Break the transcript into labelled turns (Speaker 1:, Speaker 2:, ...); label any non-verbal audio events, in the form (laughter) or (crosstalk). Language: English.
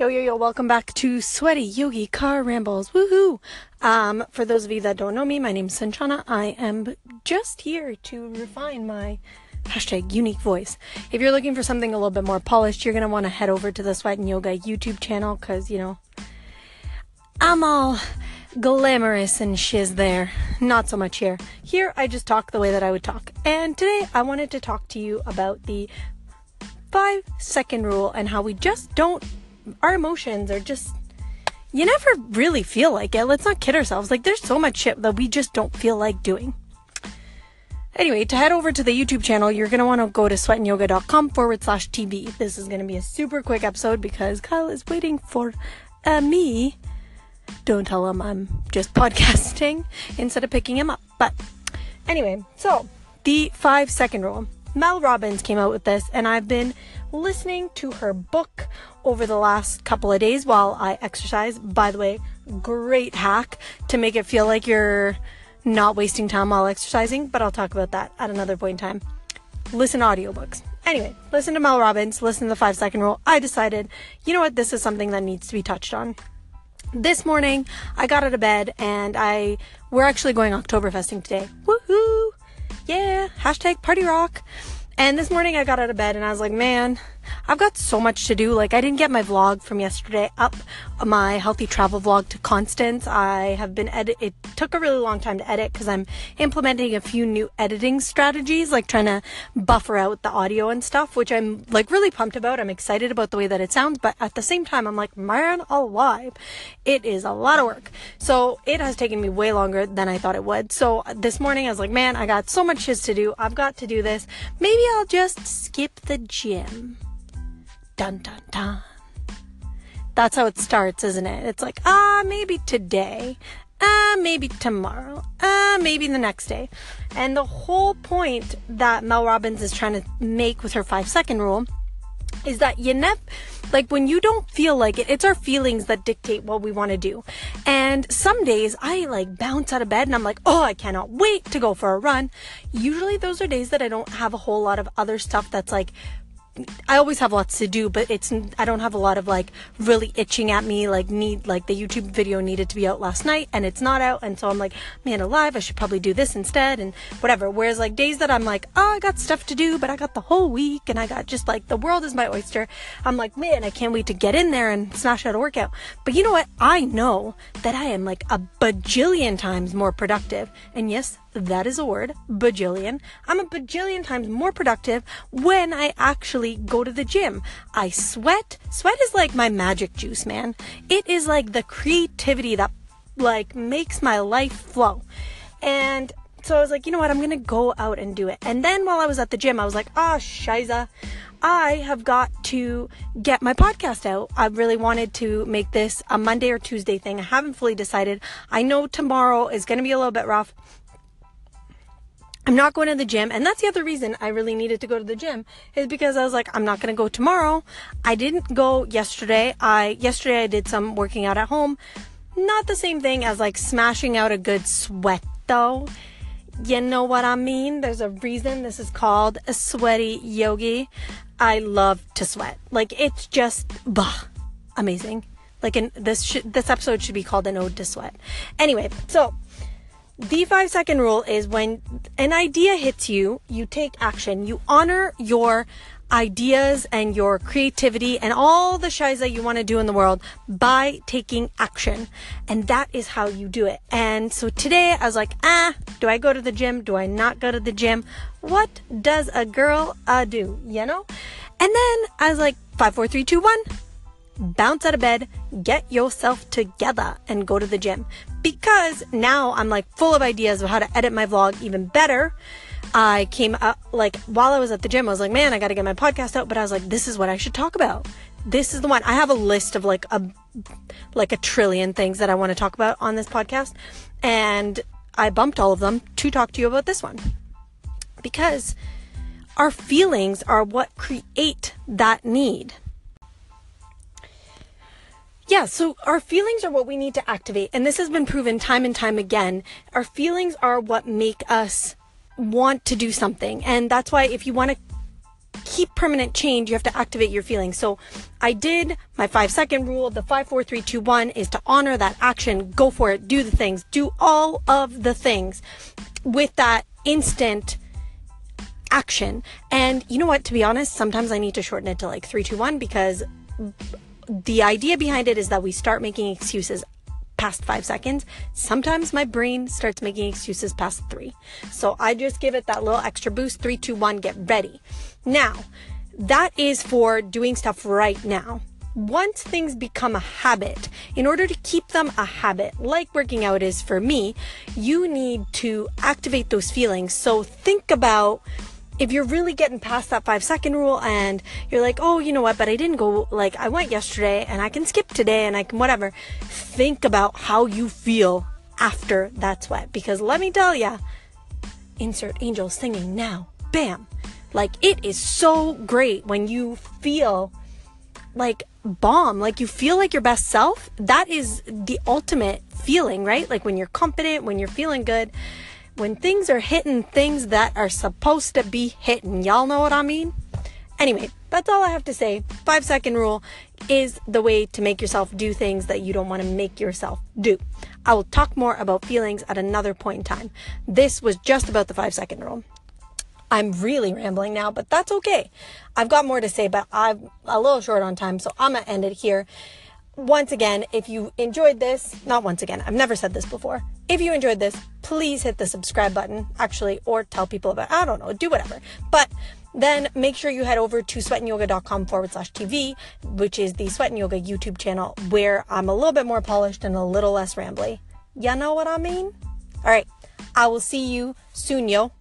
Speaker 1: Yo, yo, yo, welcome back to Sweaty Yogi Car Rambles. Woohoo! Um, for those of you that don't know me, my name's Sanchana. I am just here to refine my hashtag unique voice. If you're looking for something a little bit more polished, you're going to want to head over to the Sweat and Yoga YouTube channel because, you know, I'm all glamorous and shiz there. Not so much here. Here, I just talk the way that I would talk. And today, I wanted to talk to you about the five second rule and how we just don't our emotions are just you never really feel like it. Let's not kid ourselves. Like there's so much shit that we just don't feel like doing. Anyway, to head over to the YouTube channel, you're going to want to go to sweatandyoga.com forward slash TV. This is going to be a super quick episode because Kyle is waiting for uh, me. Don't tell him I'm just (laughs) podcasting instead of picking him up. But anyway, so the five second rule. Mel Robbins came out with this, and I've been listening to her book over the last couple of days while I exercise. By the way, great hack to make it feel like you're not wasting time while exercising, but I'll talk about that at another point in time. Listen to audiobooks. Anyway, listen to Mel Robbins, listen to the five second rule. I decided, you know what, this is something that needs to be touched on. This morning, I got out of bed and I, we're actually going Oktoberfesting today. Woohoo! Yeah, hashtag party rock. And this morning I got out of bed and I was like, man, I've got so much to do. Like, I didn't get my vlog from yesterday up, my healthy travel vlog to Constance. I have been edit. It took a really long time to edit because I'm implementing a few new editing strategies, like trying to buffer out the audio and stuff, which I'm like really pumped about. I'm excited about the way that it sounds, but at the same time, I'm like, man alive, oh, it is a lot of work. So it has taken me way longer than I thought it would. So this morning I was like, man, I got so much shit to do. I've got to do this. Maybe I'll just skip the gym. Dun dun dun. That's how it starts, isn't it? It's like, ah, maybe today. Ah, maybe tomorrow. Ah, maybe the next day. And the whole point that Mel Robbins is trying to make with her five second rule is that you never, like when you don't feel like it, it's our feelings that dictate what we want to do. And some days I like bounce out of bed and I'm like, oh, I cannot wait to go for a run. Usually those are days that I don't have a whole lot of other stuff that's like I always have lots to do, but it's I don't have a lot of like really itching at me like need like the YouTube video needed to be out last night and it's not out and so I'm like man alive I should probably do this instead and whatever. Whereas like days that I'm like oh I got stuff to do but I got the whole week and I got just like the world is my oyster. I'm like man I can't wait to get in there and smash out a workout. But you know what? I know that I am like a bajillion times more productive and yes that is a word, bajillion. I'm a bajillion times more productive when I actually go to the gym. I sweat. Sweat is like my magic juice, man. It is like the creativity that like makes my life flow. And so I was like, you know what? I'm to go out and do it. And then while I was at the gym, I was like, ah, oh, shiza. I have got to get my podcast out. I really wanted to make this a Monday or Tuesday thing. I haven't fully decided. I know tomorrow is to be a little bit rough I'm not going to the gym. And that's the other reason I really needed to go to the gym is because I was like, I'm not going to go tomorrow. I didn't go yesterday. I, yesterday I did some working out at home. Not the same thing as like smashing out a good sweat though. You know what I mean? There's a reason this is called a sweaty yogi. I love to sweat. Like it's just, bah, amazing. Like in this, sh- this episode should be called an ode to sweat. Anyway, so the five second rule is when an idea hits you, you take action. You honor your ideas and your creativity and all the shiz that you want to do in the world by taking action. And that is how you do it. And so today I was like, ah, do I go to the gym? Do I not go to the gym? What does a girl uh, do? You know? And then I was like, five, four, three, two, one bounce out of bed, get yourself together, and go to the gym. Because now I'm like full of ideas of how to edit my vlog even better. I came up, like, while I was at the gym, I was like, man, I gotta get my podcast out. But I was like, this is what I should talk about. This is the one. I have a list of like a, like a trillion things that I want to talk about on this podcast. And I bumped all of them to talk to you about this one. Because our feelings are what create that need. Yeah, so our feelings are what we need to activate. And this has been proven time and time again. Our feelings are what make us want to do something. And that's why if you want to keep permanent change, you have to activate your feelings. So I did my five second rule. The five, four, three, two, one is to honor that action, go for it, do the things, do all of the things with that instant action. And you know what? To be honest, sometimes I need to shorten it to like three, two, one because the idea behind it is that we start making excuses past five seconds. Sometimes my brain starts making excuses past three. So I just give it that little extra boost. Three, two, one, get ready. Now, that is for doing stuff right now. Once things become a habit, in order to keep them a habit, like working out is for me, you need to activate those feelings. So think about if you're really getting past that five second rule and you're like, oh, you know what, but I didn't go, like, I went yesterday and I can skip today and I can whatever, think about how you feel after that sweat. Because let me tell ya, insert angel singing now, bam. Like, it is so great when you feel like bomb, like you feel like your best self. That is the ultimate feeling, right? Like when you're confident, when you're feeling good when things are hitting things that are supposed to be hitting. Y'all know what I mean? Anyway, that's all I have to say. Five second rule is the way to make yourself do things that you don't want to make yourself do. I will talk more about feelings at another point in time. This was just about the five second rule. I'm really rambling now, but that's okay. I've got more to say, but I'm a little short on time, so I'm to end it here once again, if you enjoyed this, not once again, I've never said this before. If you enjoyed this, please hit the subscribe button, actually, or tell people about I don't know, do whatever. But then make sure you head over to sweatandyoga.com forward slash TV, which is the Sweat and Yoga YouTube channel where I'm a little bit more polished and a little less rambly. You know what I mean? All right. I will see you soon, yo.